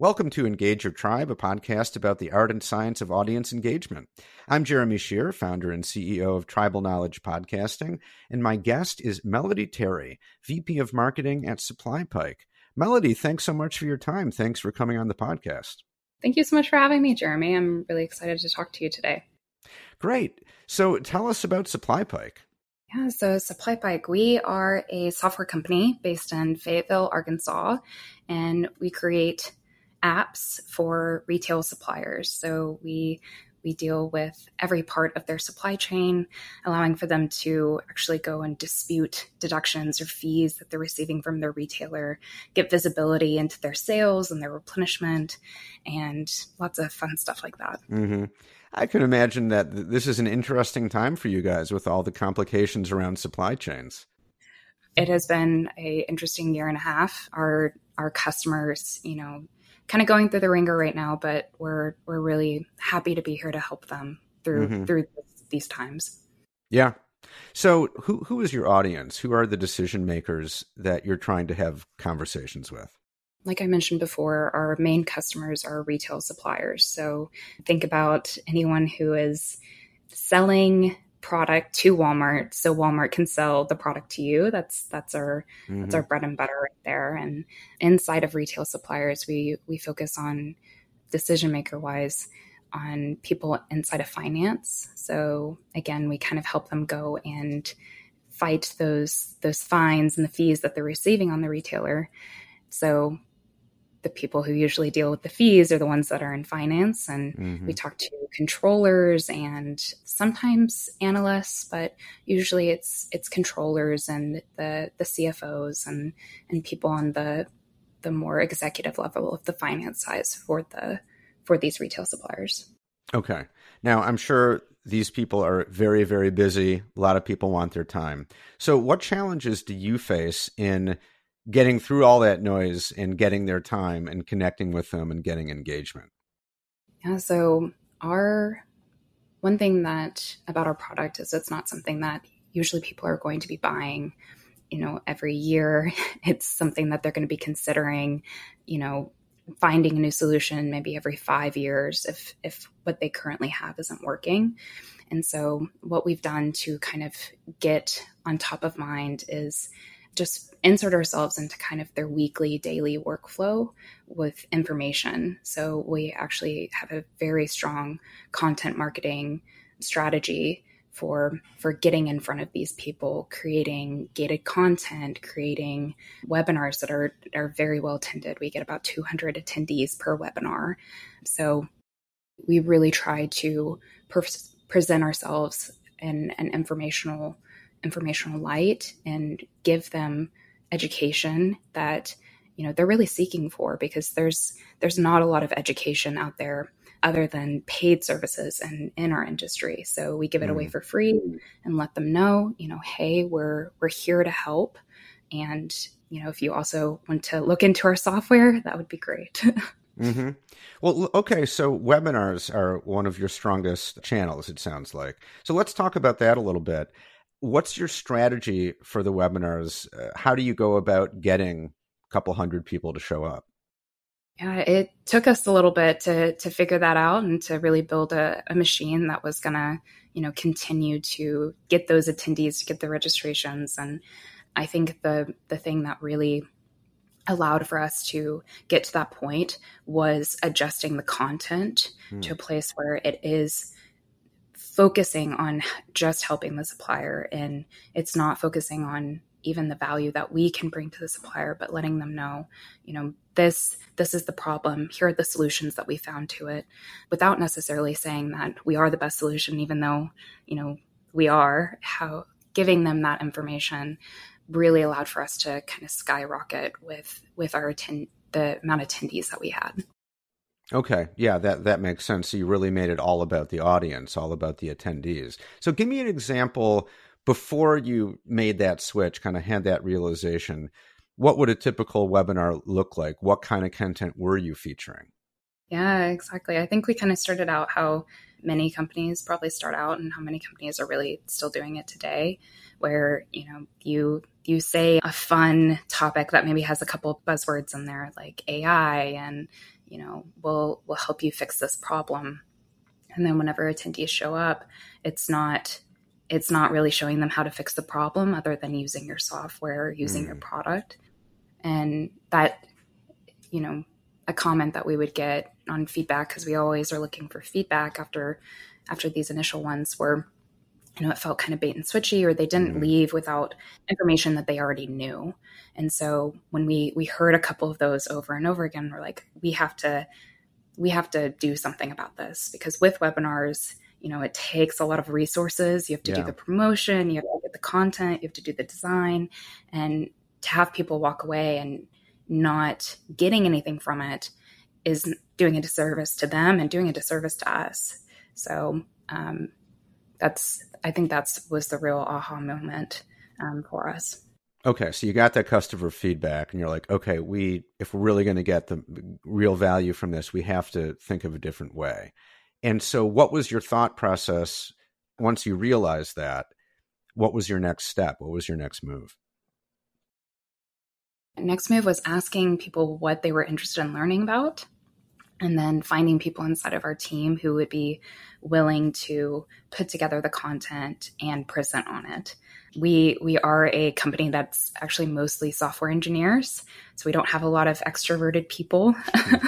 Welcome to Engage Your Tribe, a podcast about the art and science of audience engagement. I'm Jeremy Shere, founder and CEO of Tribal Knowledge Podcasting, and my guest is Melodie Terry, VP of Marketing at SupplyPike. Melodie, thanks so much for your time. Thanks for coming on the podcast. Thank you so much for having me, Jeremy. I'm really excited to talk to you today. Great. So tell us about SupplyPike. Yeah, so SupplyPike, we are a software company based in Fayetteville, Arkansas, and we create apps for retail suppliers. So we we deal with every part of their supply chain, allowing for them to actually go and dispute deductions or fees that they're receiving from their retailer, get visibility into their sales and their replenishment, and lots of fun stuff like that. Mm-hmm. I can imagine that this is an interesting time for you guys with all the complications around supply chains. It has been a interesting year and a half. Our our customers, you know, kind of going through the ringer right now, but we're we're really happy to be here to help them through mm-hmm. through these times. Yeah. So, who who is your audience? Who are the decision makers that you're trying to have conversations with? Like I mentioned before, our main customers are retail suppliers. So, think about anyone who is selling product to Walmart so Walmart can sell the product to you. That's that's our mm-hmm. that's our bread and butter right there. And inside of retail suppliers, we we focus on decision maker wise on people inside of finance. So again, we kind of help them go and fight those those fines and the fees that they're receiving on the retailer. So the people who usually deal with the fees are the ones that are in finance and mm-hmm. we talk to controllers and sometimes analysts but usually it's it's controllers and the the CFOs and and people on the the more executive level of the finance side for the for these retail suppliers. Okay. Now, I'm sure these people are very very busy. A lot of people want their time. So, what challenges do you face in getting through all that noise and getting their time and connecting with them and getting engagement? Yeah, so our one thing that about our product is it's not something that usually people are going to be buying, you know, every year. It's something that they're going to be considering, you know, finding a new solution maybe every 5 years if if what they currently have isn't working. And so what we've done to kind of get on top of mind is just insert ourselves into kind of their weekly, daily workflow with information. So we actually have a very strong content marketing strategy for for getting in front of these people creating gated content creating webinars that are are very well attended we get about 200 attendees per webinar so we really try to per- present ourselves in an informational informational light and give them education that you know they're really seeking for because there's there's not a lot of education out there other than paid services and in our industry so we give it mm. away for free and let them know you know hey we're we're here to help and you know if you also want to look into our software that would be great mm-hmm. Well, okay, so webinars are one of your strongest channels, it sounds like. So let's talk about that a little bit what's your strategy for the webinars? Uh, how do you go about getting a couple hundred people to show up? Yeah, it took us a little bit to to figure that out and to really build a, a machine that was gonna, you know, continue to get those attendees, to get the registrations. And I think the the thing that really allowed for us to get to that point was adjusting the content hmm. to a place where it is focusing on just helping the supplier and it's not focusing on even the value that we can bring to the supplier but letting them know you know this this is the problem. Here are the solutions that we found to it without necessarily saying that we are the best solution even though you know we are. How giving them that information really allowed for us to kind of skyrocket with with our attend the amount of attendees that we had Okay, yeah, that that makes sense. So you really made it all about the audience, all about the attendees. So give me an example before you made that switch, kind of had that realization. What would a typical webinar look like? What kind of content were you featuring? Yeah, exactly. I think we kind of started out how many companies probably start out and how many companies are really still doing it today where you know you you say a fun topic that maybe has a couple buzzwords in there like AI and you know will will help you fix this problem and then whenever attendees show up it's not it's not really showing them how to fix the problem other than using your software using mm. your product and that you know a comment that we would get on feedback because we always are looking for feedback after after these initial ones were you know it felt kind of bait and switchy or they didn't mm. leave without information that they already knew and so when we we heard a couple of those over and over again we're like we have to we have to do something about this because with webinars you know it takes a lot of resources you have to yeah. do the promotion you have to get the content you have to do the design and to have people walk away and not getting anything from it is doing a disservice to them and doing a disservice to us so um, that's i think that's was the real aha moment um, for us okay so you got that customer feedback and you're like okay we if we're really going to get the real value from this we have to think of a different way and so, what was your thought process once you realized that? What was your next step? What was your next move? Next move was asking people what they were interested in learning about, and then finding people inside of our team who would be willing to put together the content and present on it. We we are a company that's actually mostly software engineers, so we don't have a lot of extroverted people.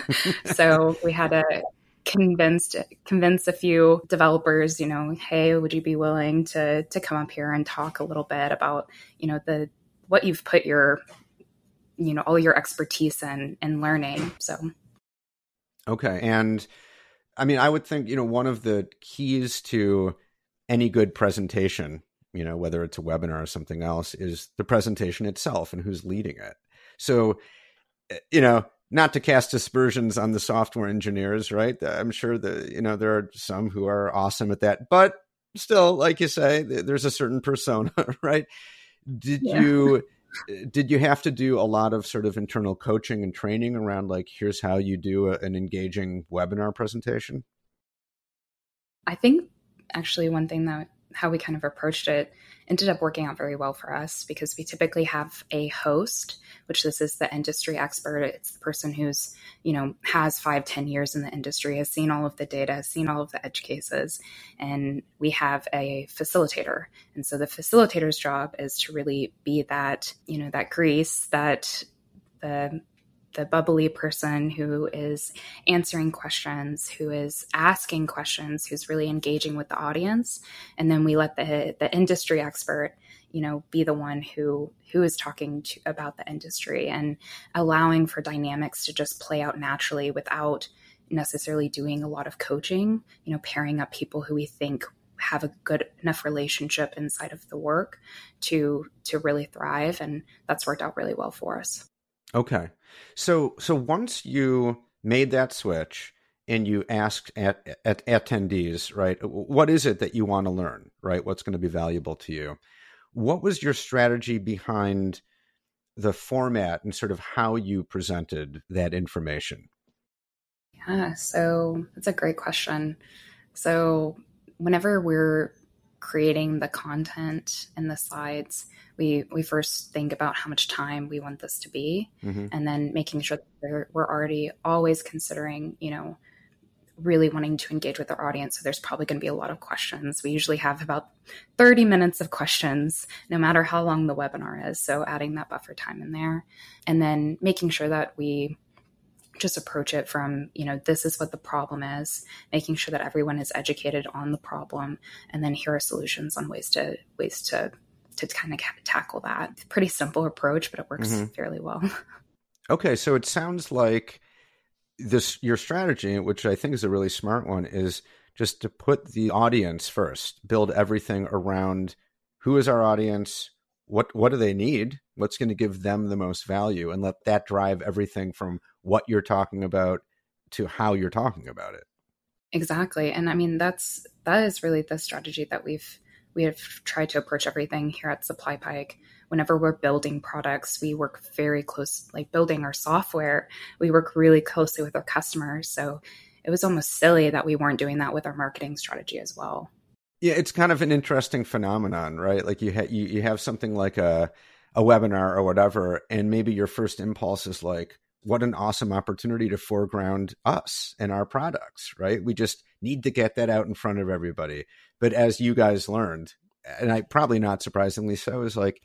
so we had to convinced convince a few developers you know hey would you be willing to to come up here and talk a little bit about you know the what you've put your you know all your expertise in in learning so okay and i mean i would think you know one of the keys to any good presentation you know whether it's a webinar or something else is the presentation itself and who's leading it so eh, you know not to cast aspersions on the software engineers, right? I'm sure that you know there are some who are awesome at that, but still, like you say, there's a certain persona, right? Did yeah. you did you have to do a lot of sort of internal coaching and training around like here's how you do a, an engaging webinar presentation? I think actually one thing that how we kind of approached it ended up working out very well for us because we typically have a host which this is the industry expert. It's the person who's you know has five ten years in the industry has seen all of the data has seen all of the edge cases and we have a facilitator. And so the facilitator's job is to really be that you know that grease that the the bubbly person who is answering questions, who is asking questions, who's really engaging with the audience, and then we let the the industry expert, you know, be the one who who is talking to, about the industry and allowing for dynamics to just play out naturally without necessarily doing a lot of coaching. You know, pairing up people who we think have a good enough relationship inside of the work to to really thrive and that's worked out really well for us Okay. So so once you made that switch and you asked at, at attendees, right, what is it that you want to learn, right? What's going to be valuable to you? What was your strategy behind the format and sort of how you presented that information? Yeah, so that's a great question. So whenever we're creating the content and the slides, we we first think about how much time we want this to be, mm-hmm. and then making sure that we're, we're already always considering, you know, really wanting to engage with our audience. So there's probably going to be a lot of questions. We usually have about 30 minutes of questions, no matter how long the webinar is. So adding that buffer time in there, and then making sure that we just approach it from you know this is what the problem is making sure that everyone is educated on the problem and then here are solutions on ways to ways to to kind of tackle that. Pretty simple approach, but it works mm-hmm. fairly well. okay, so it sounds like this your strategy, which I think is a really smart one, is just to put the audience first, build everything around who is our audience, what what do they need, what's going to give them the most value, and let that drive everything from what you're talking about to how you're talking about it. Exactly. And I mean that's that is really the strategy that we've we have tried to approach everything here at Supply SupplyPike. Whenever we're building products, we work very close, like building our software, we work really closely with our customers. So it was almost silly that we weren't doing that with our marketing strategy as well. Yeah, it's kind of an interesting phenomenon, right? Like you ha- you, you have something like a a webinar or whatever, and maybe your first impulse is like, what an awesome opportunity to foreground us and our products, right? We just need to get that out in front of everybody. But as you guys learned, and I probably not surprisingly so, is like,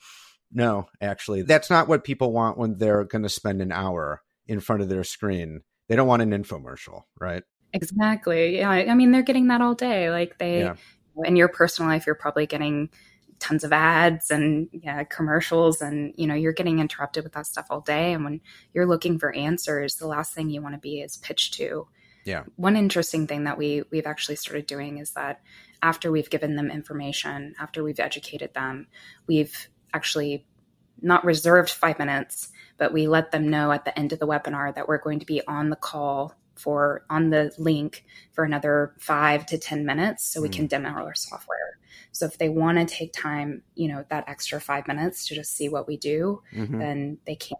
no, actually, that's not what people want when they're going to spend an hour in front of their screen. They don't want an infomercial, right? Exactly. Yeah. I mean, they're getting that all day. Like they, yeah. in your personal life, you're probably getting tons of ads and yeah, commercials and you know you're getting interrupted with that stuff all day and when you're looking for answers the last thing you want to be is pitched to yeah one interesting thing that we we've actually started doing is that after we've given them information after we've educated them we've actually not reserved 5 minutes but we let them know at the end of the webinar that we're going to be on the call for on the link for another five to 10 minutes so we mm. can demo our software. So if they want to take time, you know, that extra five minutes to just see what we do, mm-hmm. then they can.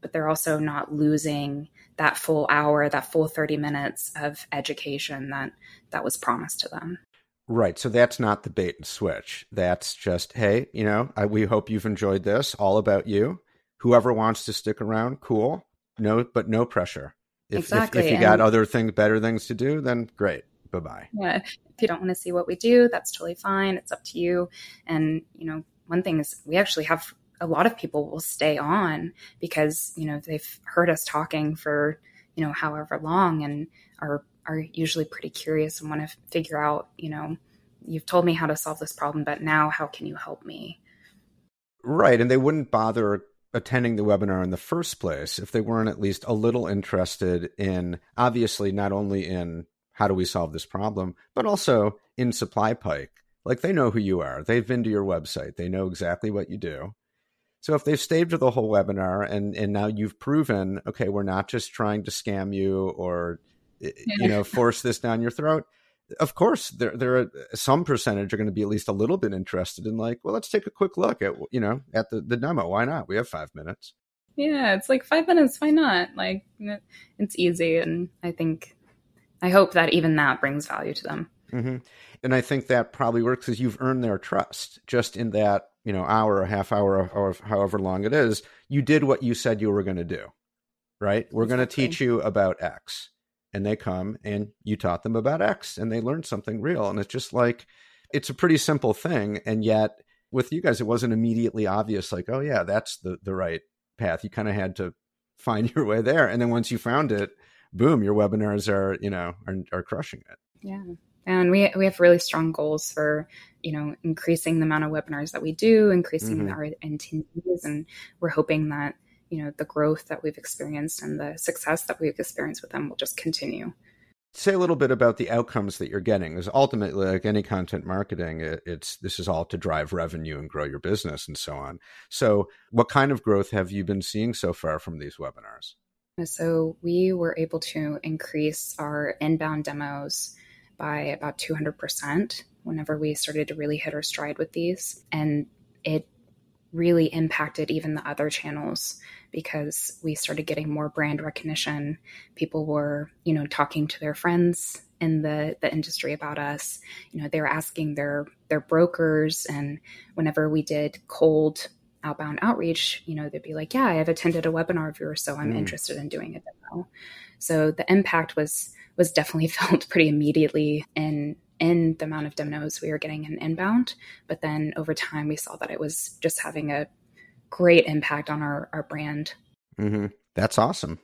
But they're also not losing that full hour, that full 30 minutes of education that that was promised to them. Right. So that's not the bait and switch. That's just, hey, you know, I, we hope you've enjoyed this. All about you. Whoever wants to stick around, cool. No, but no pressure. If, exactly. if, if you got and, other things, better things to do, then great. Bye bye. Yeah. If you don't want to see what we do, that's totally fine. It's up to you. And, you know, one thing is we actually have a lot of people will stay on because, you know, they've heard us talking for, you know, however long and are are usually pretty curious and want to figure out, you know, you've told me how to solve this problem, but now how can you help me? Right. And they wouldn't bother attending the webinar in the first place if they weren't at least a little interested in obviously not only in how do we solve this problem? But also in SupplyPike like they know who you are. They've been to your website. They know exactly what you do. So if they've stayed for the whole webinar and and now you've proven okay we're not just trying to scam you or you know force this down your throat of course there there are some percentage are going to be at least a little bit interested in like well let's take a quick look at you know at the, the demo. Why not? We have five minutes. Yeah it's like five minutes why not? Like it's easy and i think i hope that even that brings value to them mm-hmm. and i think that probably works because you've earned their trust just in that you know hour or half hour or however long it is you did what you said you were going to do right we're exactly. going to teach you about x and they come and you taught them about X and they learned something real. And it's just like, it's a pretty simple thing. And yet with you guys, it wasn't immediately obvious, like, oh, yeah, that's the, the right path. You kind of had to find your way there. And then once you found it, boom, your webinars are, you know, are, are crushing it. Yeah. And we, we have really strong goals for, you know, increasing the amount of webinars that we do, increasing mm-hmm. our attendees. And we're hoping that you know the growth that we've experienced and the success that we've experienced with them will just continue say a little bit about the outcomes that you're getting because ultimately like any content marketing it's this is all to drive revenue and grow your business and so on so what kind of growth have you been seeing so far from these webinars so we were able to increase our inbound demos by about 200% whenever we started to really hit our stride with these and it really impacted even the other channels because we started getting more brand recognition. People were, you know, talking to their friends in the the industry about us. You know, they were asking their their brokers and whenever we did cold outbound outreach, you know, they'd be like, "Yeah, I've attended a webinar of yours, so I'm mm. interested in doing a demo." So the impact was was definitely felt pretty immediately in in the amount of demos we were getting in inbound. But then over time, we saw that it was just having a great impact on our, our brand. Mm-hmm. That's awesome.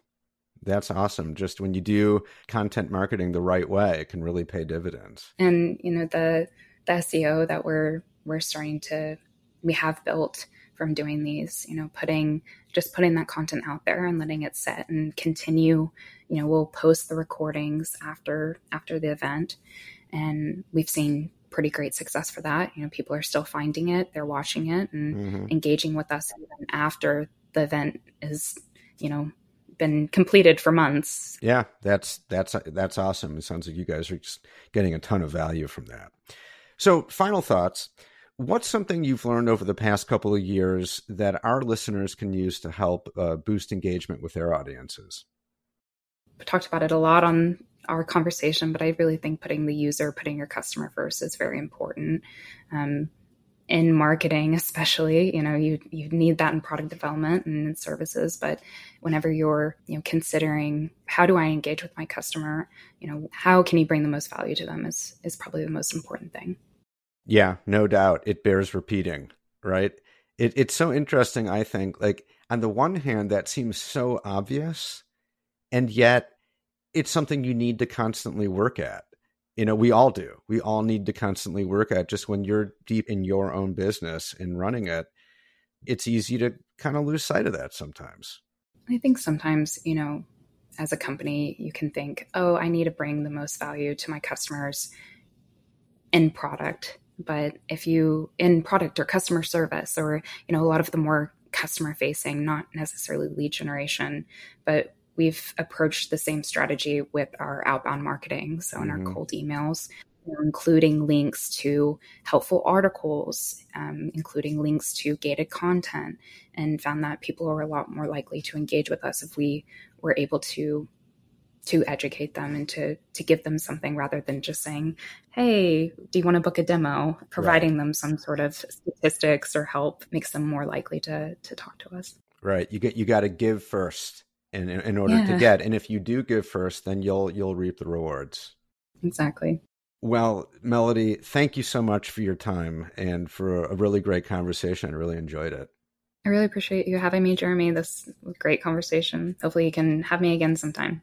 That's awesome. Just when you do content marketing the right way, it can really pay dividends. And you know the the SEO that we're we're starting to we have built from doing these, you know, putting just putting that content out there and letting it set and continue. You know, we'll post the recordings after after the event, and we've seen pretty great success for that. You know, people are still finding it, they're watching it and mm-hmm. engaging with us even after the event is, you know, been completed for months. Yeah, that's that's that's awesome. It sounds like you guys are just getting a ton of value from that. So, final thoughts. What's something you've learned over the past couple of years that our listeners can use to help uh, boost engagement with their audiences? We talked about it a lot on our conversation, but I really think putting the user, putting your customer first is very important. Um, in marketing especially you know you you need that in product development and in services but whenever you're you know considering how do i engage with my customer you know how can you bring the most value to them is is probably the most important thing yeah no doubt it bears repeating right? It, it's so interesting i think like on the one hand that seems so obvious and yet it's something you need to constantly work at. You know we all do. We all need to constantly work at just when you're deep in your own business and running it it's easy to kind of lose sight of that sometimes. I think sometimes you know as a company you can think oh i need to bring the most value to my customers in product but if you in product or customer service or you know a lot of the more customer facing not necessarily lead generation but we've approached the same strategy with our outbound marketing. So in mm-hmm. our cold emails, including links to helpful articles, um, including links to gated content, and found that people are a lot more likely to engage with us if we were able to to educate them and to to give them something rather than just saying, "Hey, do you want to book a demo?" Providing right. them some sort of statistics or help makes them more likely to to talk to us. Right. You get you got to give first in in order yeah. to get. And if you do give first, then you'll you'll reap the rewards. Exactly. Well, Melodie, thank you so much for your time and for a really great conversation. I really enjoyed it. I really appreciate you having me, Jeremy. This great conversation. Hopefully, you can have me again sometime.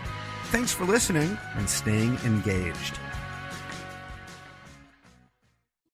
Thanks for listening and staying engaged.